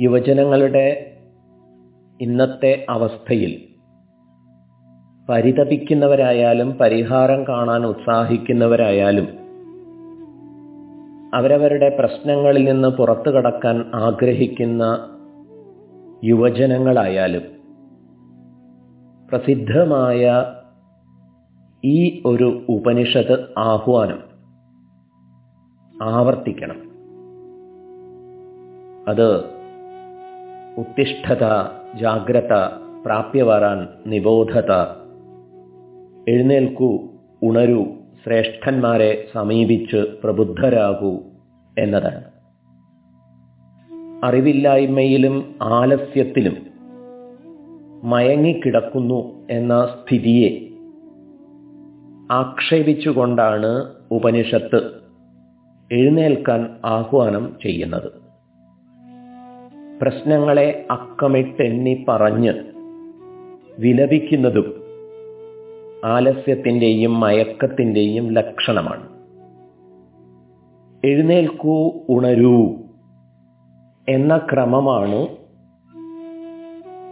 യുവജനങ്ങളുടെ ഇന്നത്തെ അവസ്ഥയിൽ പരിതപിക്കുന്നവരായാലും പരിഹാരം കാണാൻ ഉത്സാഹിക്കുന്നവരായാലും അവരവരുടെ പ്രശ്നങ്ങളിൽ നിന്ന് പുറത്തു കടക്കാൻ ആഗ്രഹിക്കുന്ന യുവജനങ്ങളായാലും പ്രസിദ്ധമായ ഈ ഒരു ഉപനിഷത്ത് ആഹ്വാനം ആവർത്തിക്കണം. അത് ഉത്തിഷ്ഠത ജാഗ്രത പ്രാപ്യവരാൻ നിബോധത. എഴുന്നേൽക്കൂ ഉണരൂ ശ്രേഷ്ഠന്മാരെ സമീപിച്ച് പ്രബുദ്ധരാകൂ എന്നതാണ്. അറിവില്ലായ്മയിലും ആലസ്യത്തിലും മയങ്ങിക്കിടക്കുന്നു എന്ന സ്ഥിതിയെ ആക്ഷേപിച്ചുകൊണ്ടാണ് ഉപനിഷത്ത് എഴുന്നേൽക്കാൻ ആഹ്വാനം ചെയ്യുന്നത്. പ്രശ്നങ്ങളെ അക്കമിട്ടെണ്ണി പറഞ്ഞ് വിലപിക്കുന്നതും ആലസ്യത്തിന്റെയും മയക്കത്തിന്റെയും ലക്ഷണമാണ്. എഴുന്നേൽക്കൂ ഉണരൂ എന്ന ക്രമമാണ്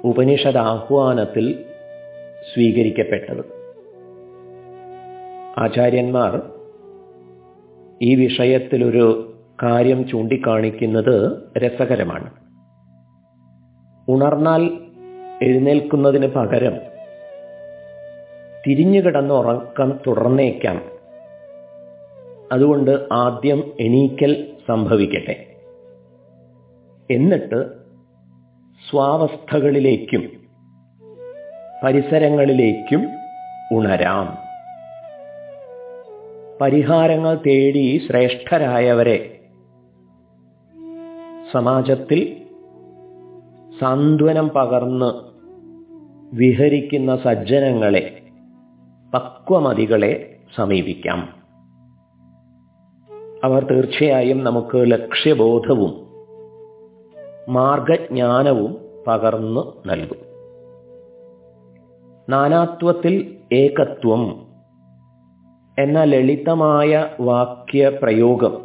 ഉപനിഷദാഹ്വാനത്തിൽ സ്വീകരിക്കപ്പെട്ടത്. ആചാര്യന്മാർ ഈ വിഷയത്തിലൊരു കാര്യം ചൂണ്ടിക്കാണിക്കുന്നത് രസകരമാണ്. ഉണർന്നാൽ എഴുന്നേൽക്കുന്നതിന് പകരം തിരിഞ്ഞു കിടന്ന് ഉറക്കം തുടർന്നേക്കാം. അതുകൊണ്ട് ആദ്യം എണീക്കൽ സംഭവിക്കട്ടെ. എന്നിട്ട് സ്വാവസ്ഥകളിലേക്കും പരിസരങ്ങളിലേക്കും ഉണരാം. പരിഹാരങ്ങൾ തേടി ശ്രേഷ്ഠരായവരെ സമാജത്തിൽ സാന്ത്വനം പകർന്ന് വിഹരിക്കുന്ന സജ്ജനങ്ങളെ പക്വമതികളെ സമീപിക്കാം. അവർ തീർച്ചയായും നമുക്ക് ലക്ഷ്യബോധവും മാർഗജ്ഞാനവും പകർന്നു നൽകും. നാനാത്വത്തിൽ ഏകത്വം എന്ന ലളിതമായ വാക്യപ്രയോഗം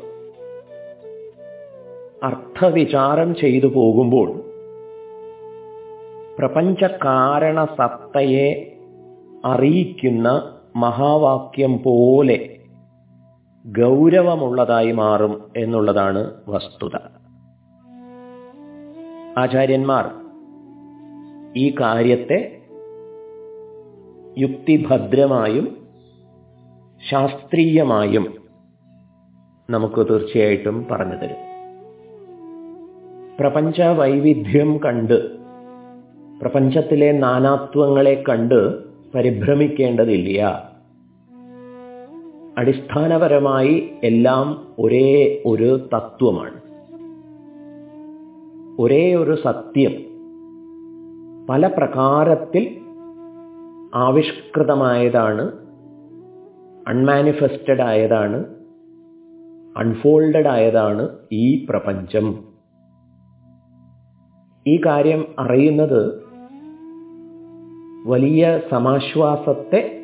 അർത്ഥവിചാരം ചെയ്തു പോകുമ്പോൾ പ്രപഞ്ചകാരണ കാരണസത്തയെ അറിയിക്കുന്ന മഹാവാക്യം പോലെ ഗൗരവമുള്ളതായി മാറും എന്നുള്ളതാണ് വസ്തുത. ആചാര്യന്മാർ ഈ കാര്യത്തെ യുക്തിഭദ്രമായും ശാസ്ത്രീയമായും നമുക്ക് തീർച്ചയായിട്ടും പറഞ്ഞു തരും. പ്രപഞ്ച വൈവിധ്യം കണ്ട് പ്രപഞ്ചത്തിലെ നാനാത്വങ്ങളെ കണ്ട് പരിഭ്രമിക്കേണ്ടതില്ല. അടിസ്ഥാനപരമായി എല്ലാം ഒരേ ഒരു തത്വമാണ്. ഒരേ ഒരു സത്യം പല പ്രകാരത്തിൽ ആവിഷ്കൃതമായതാണ് അൺമാനിഫെസ്റ്റഡ് ആയതാണ് അൺഫോൾഡഡ് ആയതാണ് ഈ പ്രപഞ്ചം. ഈ കാര്യം അറിയുന്നത് വലിയ സമാശ്വാസത്തെ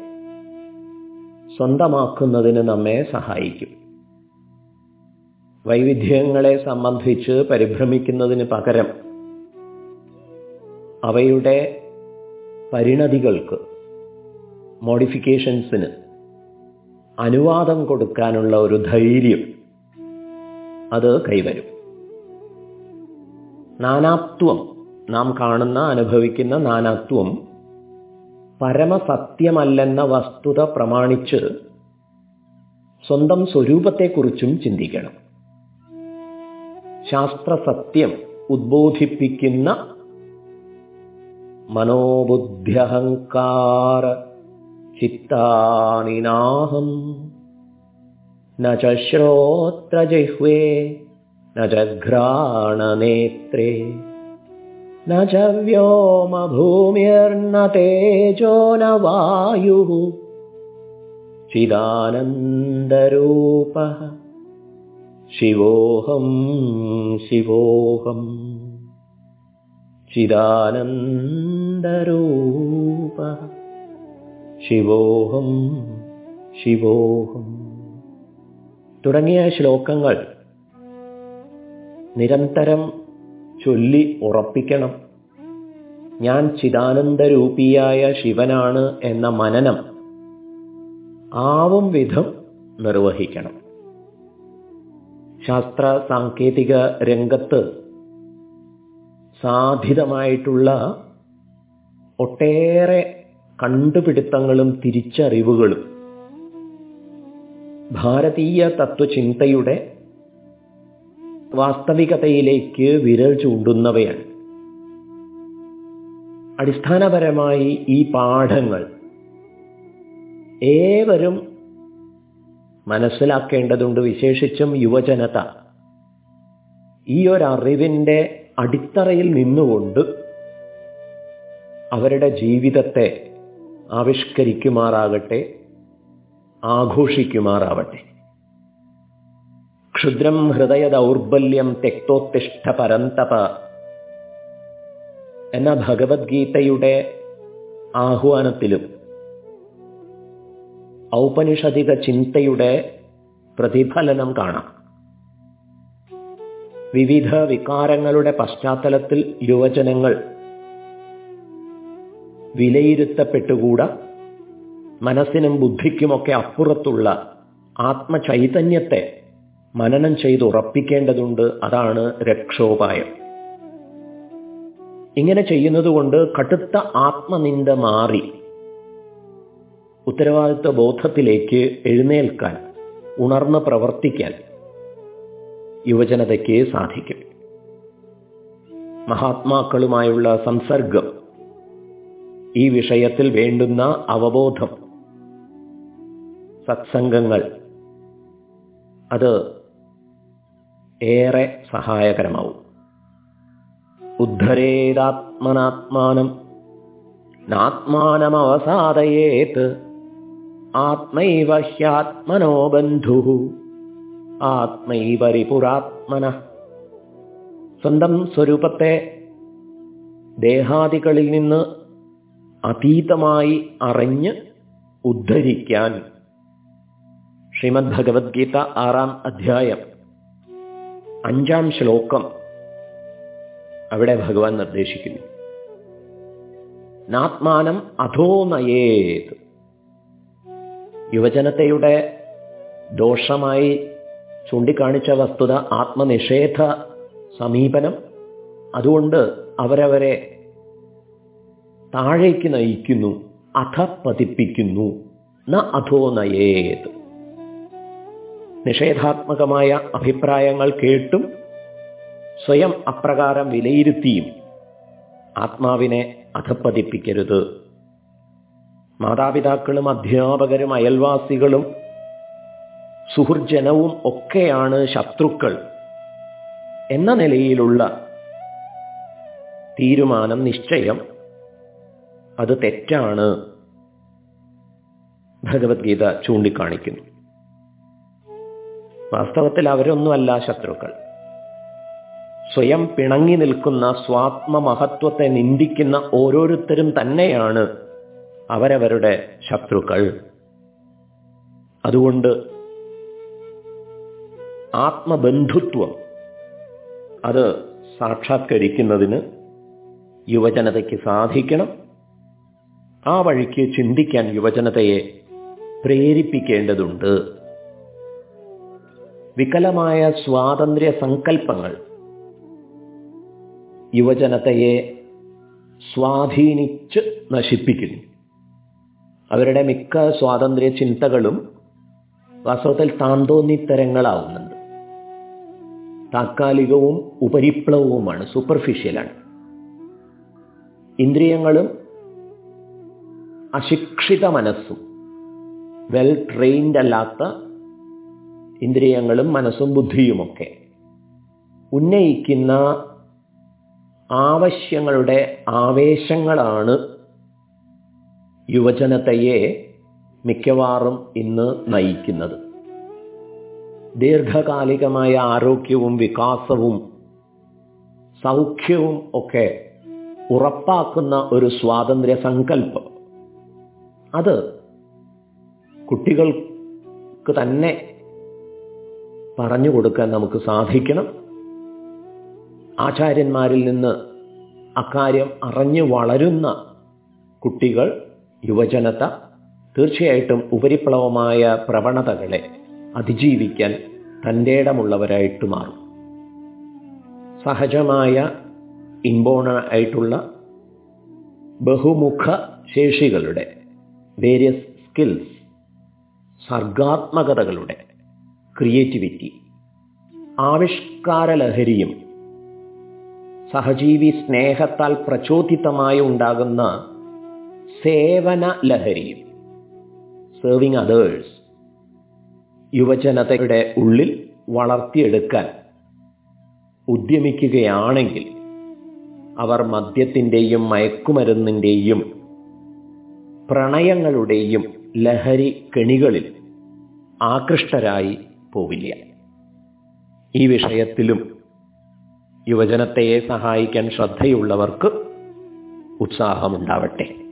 സ്വന്തമാക്കുന്നതിന് നമ്മെ സഹായിക്കും. വൈവിധ്യങ്ങളെ സംബന്ധിച്ച് പരിഭ്രമിക്കുന്നതിന് പകരം അവയുടെ പരിണതികൾക്ക് മോഡിഫിക്കേഷൻസിന് അനുവാദം കൊടുക്കാനുള്ള ഒരു ധൈര്യം അത് കൈവരും. നാനാത്വം നാം കാണുന്ന അനുഭവിക്കുന്ന നാനാത്വം പരമസത്യമല്ലെന്ന വസ്തുത പ്രമാണിച്ച് സ്വന്തം സ്വരൂപത്തെക്കുറിച്ചും ചിന്തിക്കണം. ശാസ്ത്രസത്യം ഉദ്ബോധിപ്പിക്കുന്ന മനോബുദ്ധ്യഹങ്കാര ചിത്താനിനാഹം. ന ച ശ്രോത്രജിഹ്വേ च व्योमभूमिर्न तेजो न वायुः चिदानन्दरूपः തേജോ शिवोऽहम् चिदानन्दरूपः ശിവോഹം ശിവോഹം. തുടങ്ങിയ ശ്ലോകങ്ങൾ നിരന്തരം ചൊല്ലി ഉറപ്പിക്കണം. ഞാൻ ചിദാനന്ദരൂപിയായ ശിവനാണ് എന്ന മനനം ആവും വിധം നിർവഹിക്കണം. ശാസ്ത്ര സാങ്കേതിക രംഗത്ത് സാധിതമായിട്ടുള്ള ഒട്ടേറെ കണ്ടുപിടുത്തങ്ങളും തിരിച്ചറിവുകളും ഭാരതീയ തത്വചിന്തയുടെ വാസ്തവികതയിലേക്ക് വിരൽ ചൂണ്ടുന്നവയാണ്. അടിസ്ഥാനപരമായി ഈ പാഠങ്ങൾ ഏവരും മനസ്സിലാക്കേണ്ടതുണ്ട്. വിശേഷിച്ചും യുവജനത ഈ ഒരു അറിവിന്റെ അടിത്തറയിൽ നിന്നുകൊണ്ട് അവരുടെ ജീവിതത്തെ ആവിഷ്കരിക്കുമാറാകട്ടെ ആഘോഷിക്കുമാറാവട്ടെ. ക്ഷുദ്രം ഹൃദയ ദൗർബല്യം തെക്തോത്തിഷ്ഠ പരന്തപ. എന്ന ഭഗവത്ഗീതയുടെ ആഹ്വാനത്തിലും ഔപനിഷധിക ചിന്തയുടെ പ്രതിഫലനം കാണാം. വിവിധ വികാരങ്ങളുടെ പശ്ചാത്തലത്തിൽ യുവജനങ്ങൾ വിലയിരുത്തപ്പെട്ടുകൂടാ. മനസ്സിനും ബുദ്ധിക്കുമൊക്കെ അപ്പുറത്തുള്ള ആത്മചൈതന്യത്തെ മനനം ചെയ്ത് ഉറപ്പിക്കേണ്ടതുണ്ട് അതാണ് രക്ഷോപായം. ഇങ്ങനെ ചെയ്യുന്നതുകൊണ്ട് കടുത്ത ആത്മനിന്ദ മാറി. ഉത്തരവാദിത്വ ബോധത്തിലേക്ക് എഴുന്നേൽക്കാൻ ഉണർന്ന് പ്രവർത്തിക്കാൻ യുവജനതയ്ക്ക് സാധിക്കും. മഹാത്മാക്കളുമായുള്ള സംസർഗം ഈ വിഷയത്തിൽ വേണ്ടുന്ന അവബോധം സത്സംഗങ്ങൾ അത് ഏറെ സഹായകരമാവും. ഉദ്ധരേതാത്മനാത്മാനം നാത്മാനമവസാദയേത് ആത്മൈവ ഹ്യാത്മനോ ബന്ധു ആത്മൈവരിപുരാത്മന. സ്വന്തം സ്വരൂപത്തെ ദേഹാദികളിൽ നിന്ന് അതീതമായി അറിഞ്ഞ് ഉദ്ധരിക്കാൻ ശ്രീമദ് ഭഗവത്ഗീത ആറാം അധ്യായം അഞ്ചാം ശ്ലോകം അവിടെ ഭഗവാൻ നിർദ്ദേശിക്കുന്നു. നാത്മാനം അധോ നയേത് യുവജനതയുടെ ദോഷമായി ചൂണ്ടിക്കാണിച്ച വസ്തുത ആത്മനിഷേധ സമീപനം. അതുകൊണ്ട് അവരവരെ താഴേക്ക് നയിക്കുന്നു അധ പതിപ്പിക്കുന്നു ന അധോ നയേത് നിഷേധാത്മകമായ അഭിപ്രായങ്ങൾ കേട്ടും സ്വയം അപ്രകാരം വിലയിരുത്തിയും ആത്മാവിനെ അധപ്പതിപ്പിക്കരുത്. മാതാപിതാക്കളും അധ്യാപകരും അയൽവാസികളും സുഹൃജനവും ഒക്കെയാണ് ശത്രുക്കൾ എന്ന നിലയിലുള്ള തീരുമാനം നിശ്ചയം. അത് തെറ്റാണ്. ഭഗവത്ഗീത ചൂണ്ടിക്കാണിക്കുന്നു. വാസ്തവത്തിൽ അവരൊന്നുമല്ല ശത്രുക്കൾ. സ്വയം പിണങ്ങി നിൽക്കുന്ന സ്വാത്മ മഹത്വത്തെ നിന്ദിക്കുന്ന ഓരോരുത്തരും തന്നെയാണ് അവരവരുടെ ശത്രുക്കൾ. അതുകൊണ്ട് ആത്മബന്ധുത്വം അത് സാക്ഷാത്കരിക്കുന്നതിന് യുവജനതയ്ക്ക് സാധിക്കണം. ആ വഴിക്ക് ചിന്തിക്കാൻ യുവജനതയെ പ്രേരിപ്പിക്കേണ്ടതുണ്ട്. വികലമായ സ്വാതന്ത്ര്യ സങ്കല്പങ്ങൾ യുവജനതയെ സ്വാധീനിച്ച് നശിപ്പിക്കുന്നു. അവരുടെ മിക്ക സ്വാതന്ത്ര്യ ചിന്തകളും വാസ്തവത്തിൽ താന്തോന്നിത്തരങ്ങളാവുന്നുണ്ട് താത്കാലികവും ഉപരിപ്ലവവുമാണ് സൂപ്പർഫിഷ്യലാണ് ഇന്ദ്രിയങ്ങളും അശിക്ഷിത മനസ്സും വെൽ ട്രെയിൻഡ് അല്ലാത്ത ഇന്ദ്രിയങ്ങളും മനസ്സും ബുദ്ധിയുമൊക്കെ ഉന്നയിക്കുന്ന ആവശ്യങ്ങളുടെ ആവേശങ്ങളാണ് യുവജനതയെ മിക്കവാറും ഇന്ന് നയിക്കുന്നത്. ദീർഘകാലികമായ ആരോഗ്യവും വികാസവും സൗഖ്യവും ഒക്കെ ഉറപ്പാക്കുന്ന ഒരു സ്വാതന്ത്ര്യ സങ്കല്പം അത് കുട്ടികൾക്ക് തന്നെ പറഞ്ഞു കൊടുക്കാൻ നമുക്ക് സാധിക്കണം. ആചാര്യന്മാരിൽ നിന്ന് അക്കാര്യം അറിഞ്ഞു വളരുന്ന കുട്ടികൾ യുവജനത തീർച്ചയായിട്ടും ഉപരിപ്ലവമായ പ്രവണതകളെ അതിജീവിക്കാൻ തന്റെ ഇടമുള്ളവരായിട്ട് മാറും. സഹജമായ ഇൻബോണ ആയിട്ടുള്ള ബഹുമുഖ ശേഷികളുടെ വേരിയസ് സ്കിൽസ് സർഗാത്മകതകളുടെ ക്രിയേറ്റിവിറ്റി ആവിഷ്കാരലഹരിയും സഹജീവി സ്നേഹത്താൽ പ്രചോദിതമായി ഉണ്ടാകുന്ന സേവന ലഹരിയും സേവിങ് അതേഴ്സ് യുവജനതയുടെ ഉള്ളിൽ വളർത്തിയെടുക്കാൻ ഉദ്യമിക്കുകയാണെങ്കിൽ അവർ മദ്യത്തിന്റെയും മയക്കുമരുന്നിന്റെയും പ്രണയങ്ങളുടെയും ലഹരി കെണികളിൽ ആകൃഷ്ടരായി പോവില്ല. ഈ വിഷയത്തിലും യുവജനത്തെ സഹായിക്കാൻ ശ്രദ്ധയുള്ളവർക്ക് ഉത്സാഹമുണ്ടാവട്ടെ.